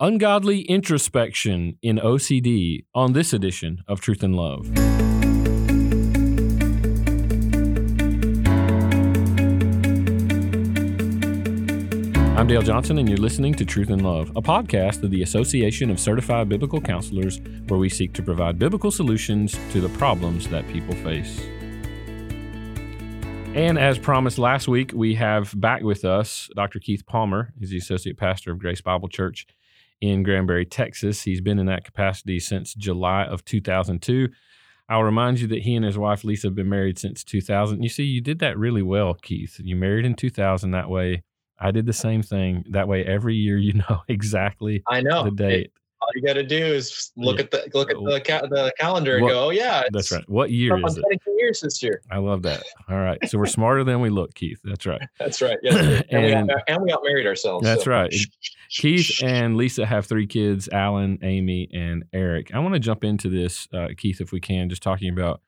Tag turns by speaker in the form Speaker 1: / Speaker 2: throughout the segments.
Speaker 1: ungodly introspection in OCD on this edition of Truth and Love. I'm Dale Johnson, and you're listening to Truth and Love, a podcast of the Association of Certified Biblical Counselors, where we seek to provide biblical solutions to the problems that people face. And as promised last week, we have back with us Dr. Keith Palmer. He's the Associate Pastor of Grace Bible Church in Granbury, Texas. He's been in that capacity since July of 2002. I'll remind you that he and his wife Lisa have been married since 2000. You see, you did that really well, Keith. You married in 2000 that way. I did the same thing. That way, every year you know exactly
Speaker 2: I know
Speaker 1: the date
Speaker 2: all you got to do is look at the look at the, ca- the calendar and
Speaker 1: What-
Speaker 2: go, oh yeah,
Speaker 1: That's right. What year is it?
Speaker 2: 22 years this year.
Speaker 1: I love that. All right. So we're smarter than we look, Keith. That's right.
Speaker 2: That's right. Yes, and, we
Speaker 1: And-
Speaker 2: got, and we got married ourselves.
Speaker 1: That's
Speaker 2: so.
Speaker 1: right. Keith and Lisa have three kids Alan, Amy, and Eric. I want to jump into this, uh, Keith, if we can, just talking about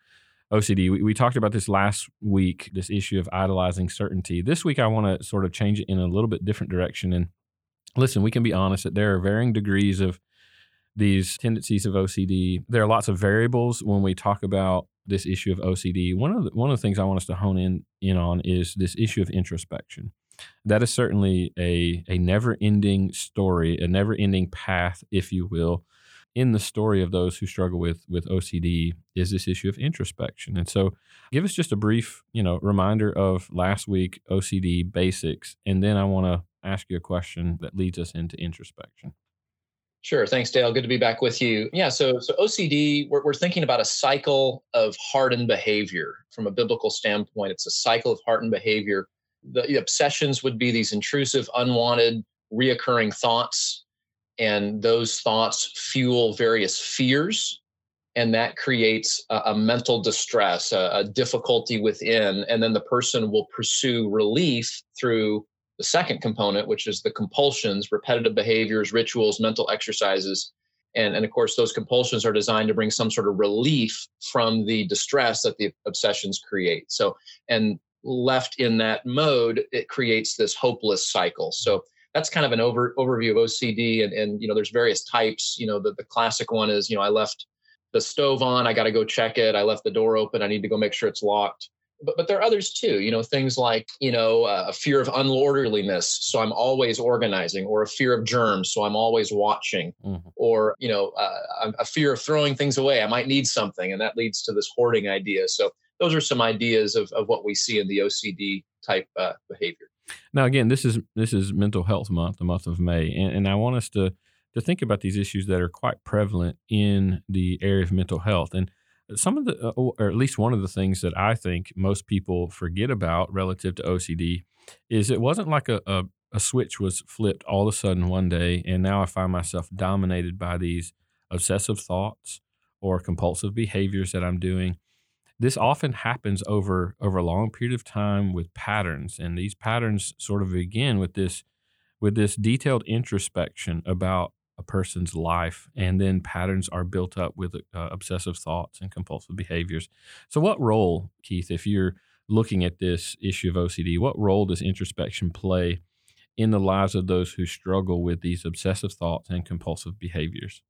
Speaker 1: OCD. We, we talked about this last week, this issue of idolizing certainty. This week, I want to sort of change it in a little bit different direction. And listen, we can be honest that there are varying degrees of these tendencies of OCD. There are lots of variables when we talk about this issue of OCD. One of the, one of the things I want us to hone in in on is this issue of introspection. That is certainly a a never ending story, a never ending path, if you will, in the story of those who struggle with with OCD is this issue of introspection. And so, give us just a brief, you know, reminder of last week OCD basics, and then I want to ask you a question that leads us into introspection.
Speaker 2: Sure. Thanks, Dale. Good to be back with you. Yeah. So, so OCD, we're, we're thinking about a cycle of hardened behavior from a biblical standpoint. It's a cycle of hardened behavior. The, the obsessions would be these intrusive, unwanted, reoccurring thoughts, and those thoughts fuel various fears, and that creates a, a mental distress, a, a difficulty within, and then the person will pursue relief through the second component, which is the compulsions, repetitive behaviors, rituals, mental exercises. And, and of course, those compulsions are designed to bring some sort of relief from the distress that the obsessions create. So, and left in that mode, it creates this hopeless cycle. So that's kind of an over, overview of OCD. And, and, you know, there's various types. You know, the, the classic one is, you know, I left the stove on, I got to go check it. I left the door open, I need to go make sure it's locked but but there are others too you know things like you know uh, a fear of unorderliness so i'm always organizing or a fear of germs so i'm always watching
Speaker 1: Mhm.
Speaker 2: or you know uh, a- a fear of throwing things away i might need something and that leads to this hoarding idea so those are some ideas of, of what we see in the ocd type uh, behavior
Speaker 1: Now, again, this is this is Mental Health Month, the month of May, and, and I want us to to think about these issues that are quite prevalent in the area of mental health. And some of the, uh, or at least one of the things that I think most people forget about relative to OCD is it wasn't like a, a, a switch was flipped all of a sudden one day, and now I find myself dominated by these obsessive thoughts or compulsive behaviors that I'm doing. This often happens over over a long period of time with patterns and these patterns sort of begin with this with this detailed introspection about a person's life and then patterns are built up with uh, obsessive thoughts and compulsive behaviors so what role keith if you're looking at this issue of ocd what role does introspection play in the lives of those who struggle with these obsessive thoughts and compulsive behaviors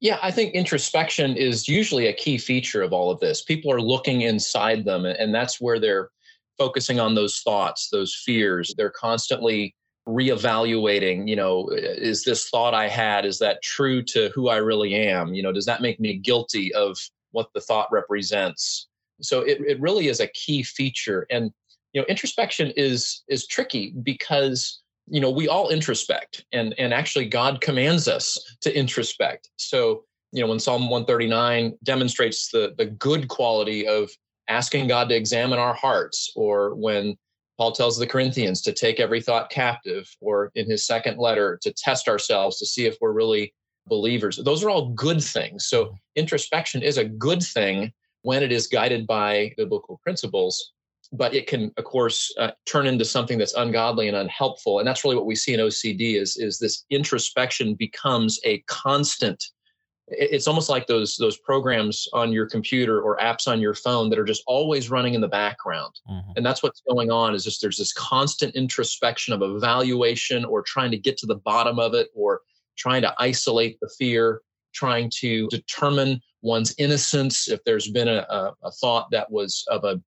Speaker 2: Yeah, I think introspection is usually a key feature of all of this. People are looking inside them, and that's where they're focusing on those thoughts, those fears. They're constantly reevaluating, you know, is this thought I had, is that true to who I really am? You know, does that make me guilty of what the thought represents? So it, it really is a key feature. And, you know, introspection is is tricky because you know we all introspect and and actually god commands us to introspect so you know when psalm 139 demonstrates the the good quality of asking god to examine our hearts or when paul tells the corinthians to take every thought captive or in his second letter to test ourselves to see if we're really believers. Those are all good things. So introspection is a good thing when it is guided by biblical principles but it can of course uh, turn into something that's ungodly and unhelpful. And that's really what we see in ocd is is this introspection becomes a constant it's almost like those those programs on your computer or apps on your phone that are just always running in the background. Mm-hmm. and that's what's going on is just there's this constant introspection of evaluation or trying to get to the bottom of it or trying to isolate the fear trying to determine one's innocence if there's been a, a, a thought that was of a,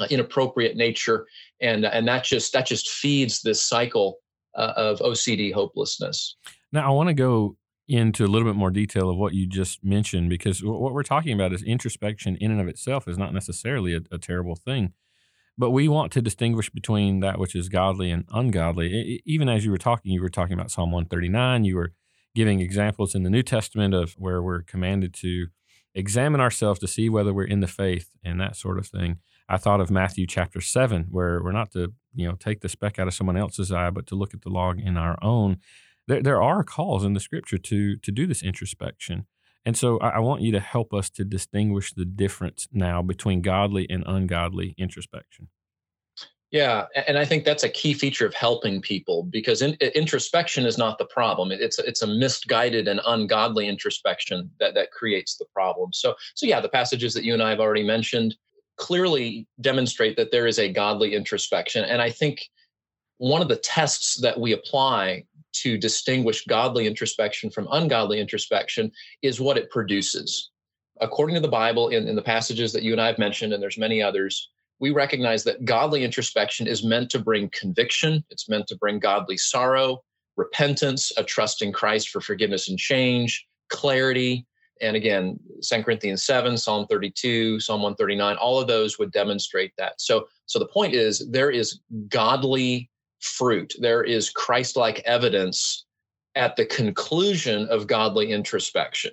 Speaker 2: a, inappropriate nature. And and that just that just feeds this cycle uh, of ocd hopelessness.
Speaker 1: Now i want to go into a little bit more detail of what you just mentioned because what we're talking about is introspection in and of itself is not necessarily a, a terrible thing. But we want to distinguish between that which is godly and ungodly. Even as you were talking you were talking about psalm 139 you were giving examples in the new testament of where we're commanded to examine ourselves to see whether we're in the faith and that sort of thing. I thought of matthew chapter 7 where we're not to you know take the speck out of someone else's eye but to look at the log in our own there, there are calls in the scripture to to do this introspection. And so I, I want you to help us to distinguish the difference now between godly and ungodly introspection.
Speaker 2: Yeah, and I think that's a key feature of helping people because in, introspection is not the problem. It's it's a misguided and ungodly introspection that that creates the problem. So so yeah, the passages that you and I have already mentioned clearly demonstrate that there is a godly introspection, and I think one of the tests that we apply to distinguish godly introspection from ungodly introspection is what it produces. According to the Bible, in, in the passages that you and I have mentioned, and there's many others, we recognize that godly introspection is meant to bring conviction, it's meant to bring godly sorrow, repentance, a trust in Christ for forgiveness and change, clarity. And again, 2 Corinthians 7, Psalm 32, Psalm 139, all of those would demonstrate that. So, so the point is there is godly fruit. There is Christ like evidence at the conclusion of godly introspection.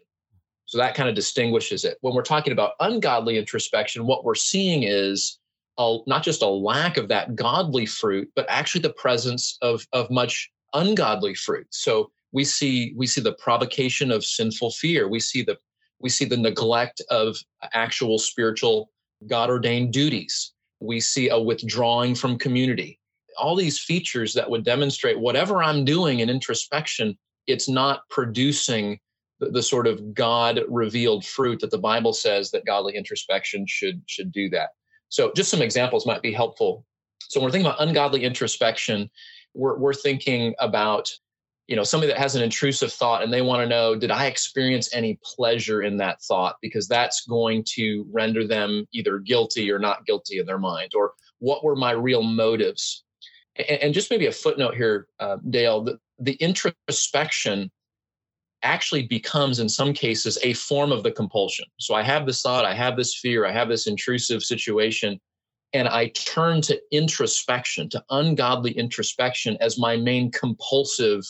Speaker 2: So that kind of distinguishes it. When we're talking about ungodly introspection, what we're seeing is a, not just a lack of that godly fruit, but actually the presence of, of much ungodly fruit. So we see we see the provocation of sinful fear. We see the we see the neglect of actual spiritual God ordained duties. We see a withdrawing from community all these features that would demonstrate whatever I'm doing in introspection, it's not producing the, the sort of God revealed fruit that the Bible says that godly introspection should should do that. So just some examples might be helpful. So when we're thinking about ungodly introspection, we're, we're thinking about you know somebody that has an intrusive thought and they want to know did i experience any pleasure in that thought because that's going to render them either guilty or not guilty in their mind or what were my real motives and just maybe a footnote here, uh, Dale, the, the introspection actually becomes in some cases a form of the compulsion. So I have this thought, I have this fear, I have this intrusive situation, and I turn to introspection, to ungodly introspection as my main compulsive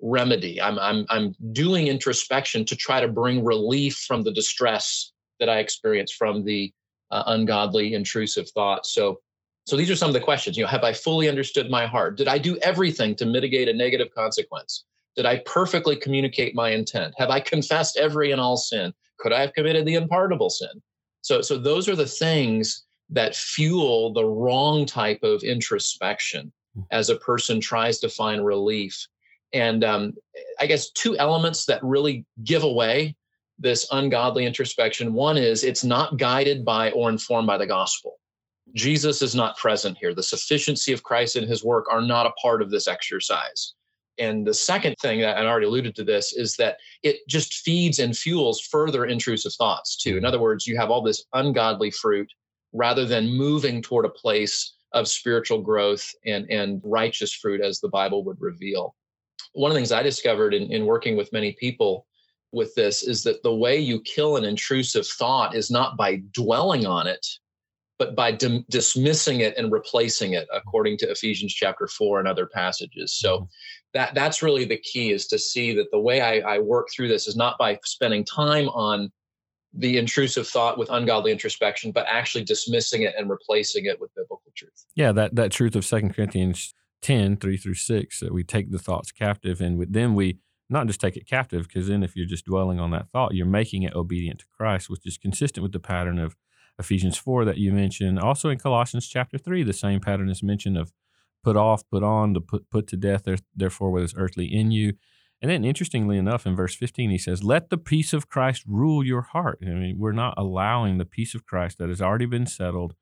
Speaker 2: remedy. I'm, I'm, I'm doing introspection to try to bring relief from the distress that I experience from the uh, ungodly intrusive thoughts. So so these are some of the questions. You know, have I fully understood my heart? Did I do everything to mitigate a negative consequence? Did I perfectly communicate my intent? Have I confessed every and all sin? Could I have committed the unpardonable sin? So, so those are the things that fuel the wrong type of introspection hmm. as a person tries to find relief. And um, I guess two elements that really give away this ungodly introspection. One is it's not guided by or informed by the gospel. Jesus is not present here. The sufficiency of Christ and his work are not a part of this exercise. And the second thing that I already alluded to this is that it just feeds and fuels further intrusive thoughts too. In other words, you have all this ungodly fruit rather than moving toward a place of spiritual growth and, and righteous fruit as the Bible would reveal. One of the things I discovered in, in working with many people with this is that the way you kill an intrusive thought is not by dwelling on it, but by dim- dismissing it and replacing it according to ephesians chapter 4 and other passages so mm-hmm. that that's really the key is to see that the way I, I work through this is not by spending time on the intrusive thought with ungodly introspection but actually dismissing it and replacing it with biblical truth
Speaker 1: yeah that that truth of Second corinthians 10 3 through 6 that we take the thoughts captive and with them we not just take it captive because then if you're just dwelling on that thought you're making it obedient to christ which is consistent with the pattern of Ephesians 4 that you mentioned. Also in Colossians chapter 3, the same pattern is mentioned of put off, put on, to put, put to death, therefore, what is earthly in you. And then, interestingly enough, in verse 15, he says, Let the peace of Christ rule your heart. I mean, we're not allowing the peace of Christ that has already been settled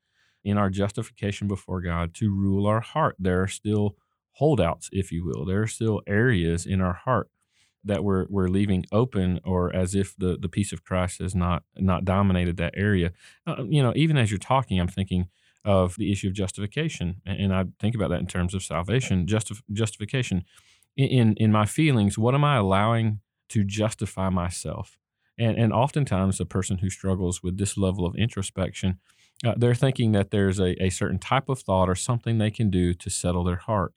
Speaker 1: in our justification before God to rule our heart. There are still holdouts, if you will. There are still areas in our heart that we're, we're leaving open or as if the, the peace of Christ has not, not dominated that area. Uh, you know, even as you're talking, I'm thinking of the issue of justification. And I think about that in terms of salvation, justif- justification in in my feelings what am i allowing to justify myself and and oftentimes a person who struggles with this level of introspection uh, they're thinking that there's a, a certain type of thought or something they can do to settle their heart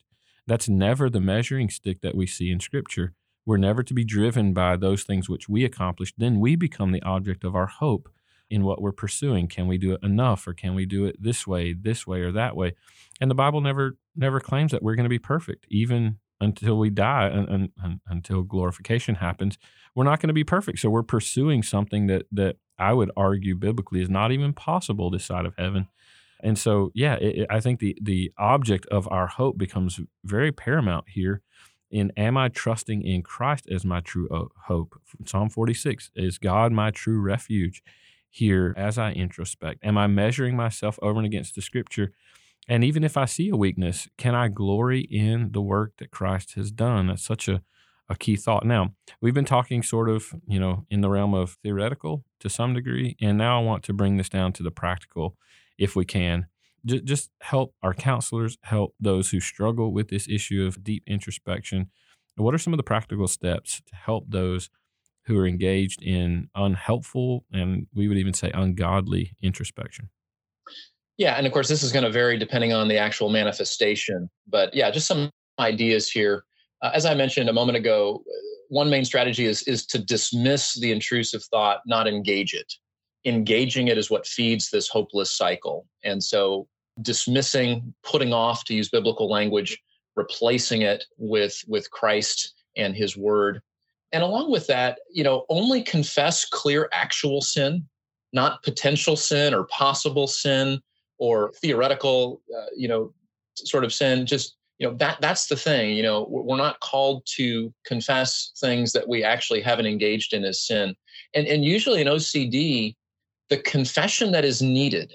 Speaker 1: that's never the measuring stick that we see in scripture we're never to be driven by those things which we accomplish then we become the object of our hope in what we're pursuing. Can we do it enough or can we do it this way this way or that way? And the bible never never claims that we're going to be perfect even until we die and, and, until glorification happens. We're not going to be perfect so we're pursuing something that that i would argue biblically is not even possible this side of heaven. And so yeah it, it, i think the the object of our hope becomes very paramount here in am i trusting in christ as my true uh, hope psalm 46 is god my true refuge here as i introspect am i measuring myself over and against the scripture and even if I see a weakness, can I glory in the work that Christ has done? That's such a, a key thought. Now, we've been talking sort of, you know, in the realm of theoretical to some degree. And now I want to bring this down to the practical if we can. Just, just help our counselors, help those who struggle with this issue of deep introspection. What are some of the practical steps to help those who are engaged in unhelpful and we would even say ungodly introspection?
Speaker 2: Yeah, and of course, this is going to vary depending on the actual manifestation. But yeah, just some ideas here. Uh, as I mentioned a moment ago, one main strategy is is to dismiss the intrusive thought, not engage it. Engaging it is what feeds this hopeless cycle. And so, dismissing, putting off, to use biblical language, replacing it with with Christ and His Word, and along with that, you know, only confess clear actual sin, not potential sin or possible sin or theoretical, uh, you know, sort of sin. Just you know that that's the thing. You know, we're not called to confess things that we actually haven't engaged in as sin. And and usually in OCD, the confession that is needed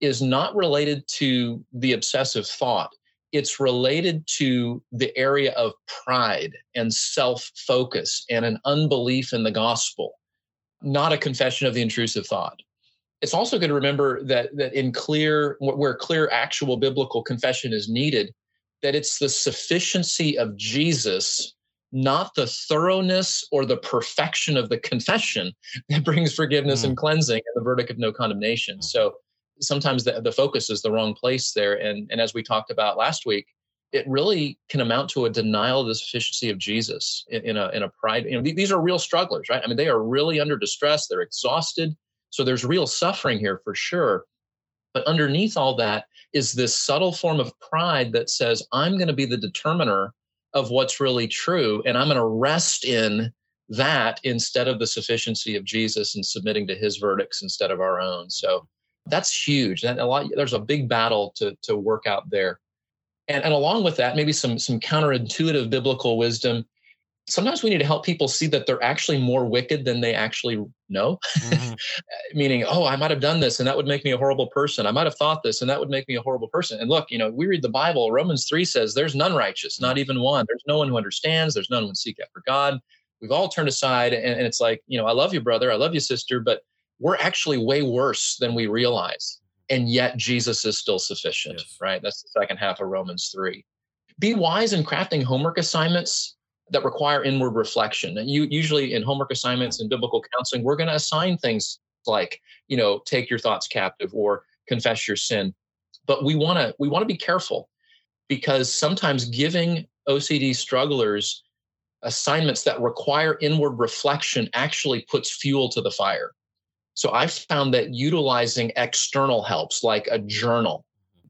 Speaker 2: is not related to the obsessive thought. It's related to the area of pride and self focus and an unbelief in the gospel, not a confession of the intrusive thought it's also good to remember that that in clear where clear actual biblical confession is needed that it's the sufficiency of jesus not the thoroughness or the perfection of the confession that brings forgiveness mm. and cleansing and the verdict of no condemnation mm. so sometimes the, the focus is the wrong place there and and as we talked about last week it really can amount to a denial of the sufficiency of Jesus in, in a in a pride. You know, these are real strugglers, right? I mean, they are really under distress. They're exhausted. So there's real suffering here for sure. But underneath all that is this subtle form of pride that says, I'm going to be the determiner of what's really true. And I'm going to rest in that instead of the sufficiency of Jesus and submitting to his verdicts instead of our own. So that's huge. That a lot there's a big battle to to work out there. And, and along with that, maybe some some counterintuitive biblical wisdom sometimes we need to help people see that they're actually more wicked than they actually know. Mm-hmm. Meaning, oh, I might have done this and that would make me a horrible person. I might have thought this and that would make me a horrible person. And look, you know, we read the Bible, Romans 3 says there's none righteous, not even one. There's no one who understands, there's none who seek after God. We've all turned aside and, and it's like, you know, I love you, brother, I love you, sister, but we're actually way worse than we realize. And yet Jesus is still sufficient, yes. right? That's the second half of Romans 3. Be wise in crafting homework assignments that require inward reflection. And you usually in homework assignments and biblical counseling, we're going to assign things like, you know, take your thoughts captive or confess your sin. But we want to we want to be careful because sometimes giving OCD strugglers assignments that require inward reflection actually puts fuel to the fire. So I've found that utilizing external helps like a journal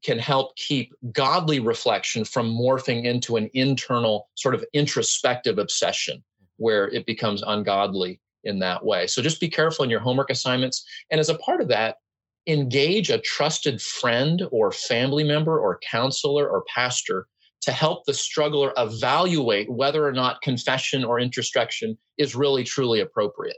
Speaker 2: can help keep godly reflection from morphing into an internal sort of introspective obsession where it becomes ungodly in that way. So just be careful in your homework assignments. And as a part of that, engage a trusted friend or family member or counselor or pastor to help the struggler evaluate whether or not confession or introspection is really truly appropriate.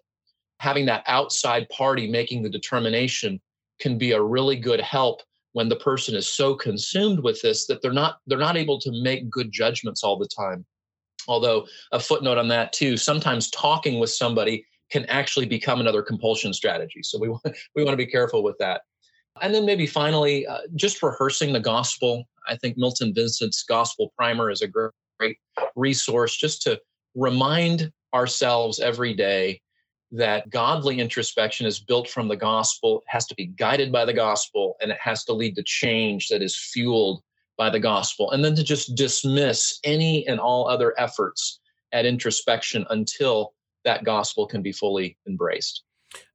Speaker 2: Having that outside party making the determination can be a really good help when the person is so consumed with this that they're not they're not able to make good judgments all the time. Although a footnote on that too sometimes talking with somebody can actually become another compulsion strategy. So we want we want to be careful with that. And then maybe finally uh, just rehearsing the gospel. I think milton vincent's gospel primer is a great, great resource just to remind ourselves every day that godly introspection is built from the gospel, has to be guided by the gospel, and it has to lead to change that is fueled by the gospel. And then to just dismiss any and all other efforts at introspection until that gospel can be fully embraced.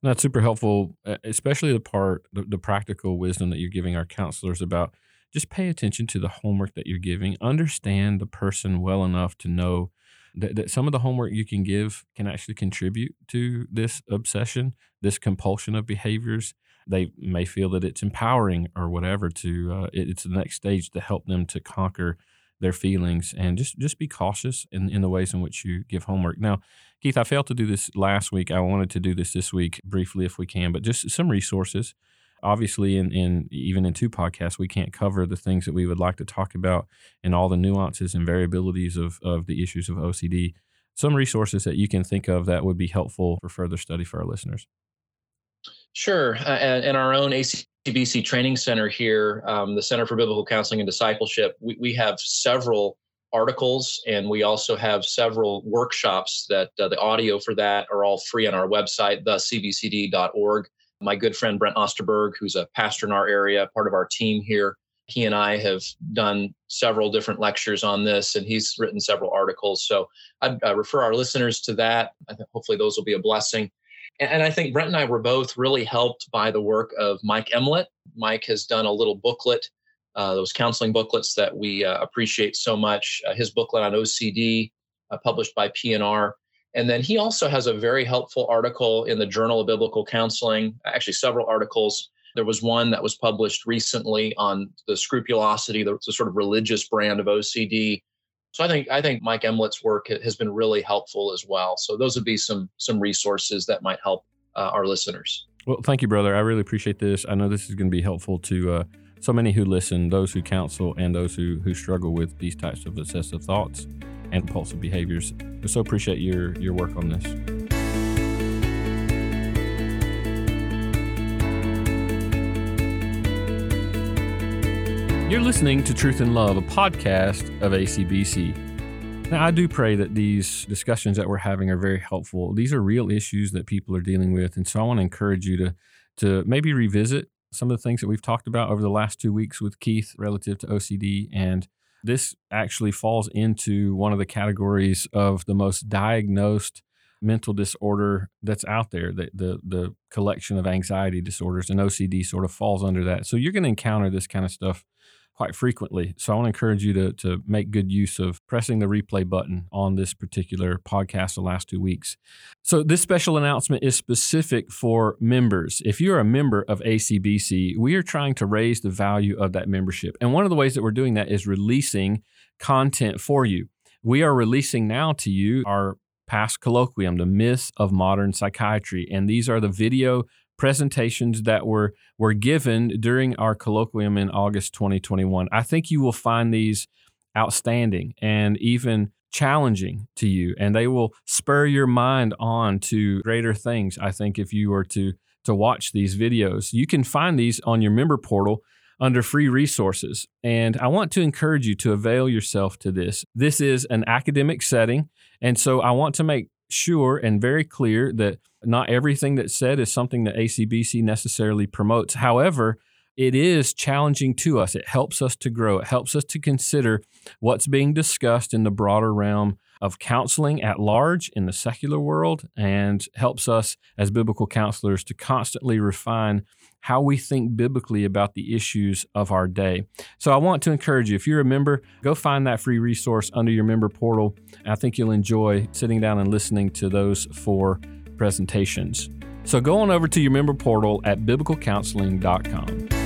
Speaker 1: That's super helpful, especially the part, the, the practical wisdom that you're giving our counselors about just pay attention to the homework that you're giving, understand the person well enough to know that, that some of the homework you can give can actually contribute to this obsession, this compulsion of behaviors. They may feel that it's empowering or whatever to uh, it, it's the next stage to help them to conquer their feelings and just just be cautious in, in the ways in which you give homework. Now, Keith, I failed to do this last week. I wanted to do this this week briefly if we can, but just some resources obviously in, in even in two podcasts we can't cover the things that we would like to talk about and all the nuances and variabilities of, of the issues of ocd some resources that you can think of that would be helpful for further study for our listeners.
Speaker 2: Sure. Uh, in our own acbc training center here um, the center for biblical counseling and discipleship we, we have several articles and we also have several workshops that uh, the audio for that are all free on our website thecbcd.org my good friend Brent Osterberg, who's a pastor in our area, part of our team here, he and I have done several different lectures on this, and he's written several articles. So I'd uh, refer our listeners to that. I think hopefully those will be a blessing. And, and I think Brent and I were both really helped by the work of Mike Emlet. Mike has done a little booklet, uh, those counseling booklets that we uh, appreciate so much. Uh, his booklet on OCD, uh, published by P&R, and then he also has a very helpful article in the Journal of Biblical Counseling, actually, several articles. There was one that was published recently on the scrupulosity, the, the sort of religious brand of OCD. So I think I think Mike Emlet's work has been really helpful as well. So those would be some some resources that might help uh, our listeners.
Speaker 1: Well, thank you, brother. I really appreciate this. I know this is going to be helpful to uh, so many who listen, those who counsel, and those who who struggle with these types of obsessive thoughts and impulsive behaviors. I so appreciate your your work on this. You're listening to Truth and Love, a podcast of ACBC. Now, I do pray that these discussions that we're having are very helpful. These are real issues that people are dealing with, and so I want to encourage you to to maybe revisit some of the things that we've talked about over the last two weeks with Keith relative to OCD and this actually falls into one of the categories of the most diagnosed mental disorder that's out there. The, the, the collection of anxiety disorders and OCD sort of falls under that. So you're going to encounter this kind of stuff quite frequently. So I want to encourage you to, to make good use of pressing the replay button on this particular podcast the last two weeks. So this special announcement is specific for members. If you're a member of ACBC, we are trying to raise the value of that membership. And one of the ways that we're doing that is releasing content for you. We are releasing now to you our past colloquium, The Myth of Modern Psychiatry. And these are the video presentations that were were given during our colloquium in August 2021. I think you will find these outstanding and even challenging to you and they will spur your mind on to greater things I think if you were to to watch these videos. You can find these on your member portal under free resources. And I want to encourage you to avail yourself to this. This is an academic setting. And so I want to make sure and very clear that not everything that's said is something that ACBC necessarily promotes. However, it is challenging to us. It helps us to grow. It helps us to consider what's being discussed in the broader realm of counseling at large in the secular world and helps us as biblical counselors to constantly refine how we think biblically about the issues of our day. So I want to encourage you, if you're a member, go find that free resource under your member portal. I think you'll enjoy sitting down and listening to those four presentations. So go on over to your member portal at biblicalcounseling.com.